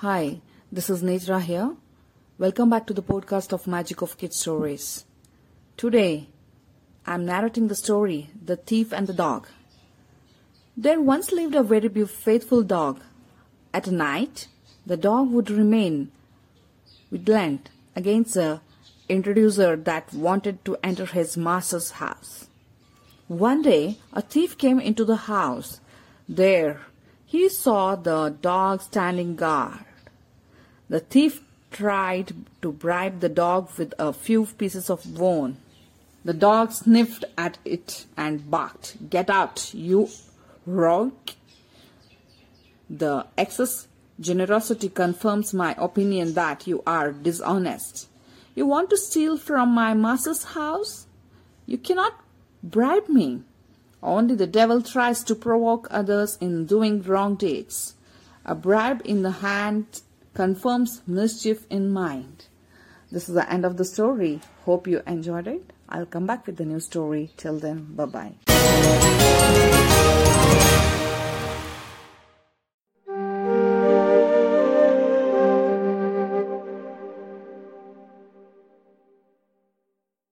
Hi, this is Netra here. Welcome back to the podcast of Magic of Kids Stories. Today, I'm narrating the story The Thief and the Dog. There once lived a very faithful dog. At night, the dog would remain vigilant against a intruder that wanted to enter his master's house. One day, a thief came into the house. There, he saw the dog standing guard. The thief tried to bribe the dog with a few pieces of bone. The dog sniffed at it and barked, Get out, you rogue! The excess generosity confirms my opinion that you are dishonest. You want to steal from my master's house? You cannot bribe me. Only the devil tries to provoke others in doing wrong deeds. A bribe in the hand confirms mischief in mind. This is the end of the story. Hope you enjoyed it. I'll come back with the new story. Till then, bye bye.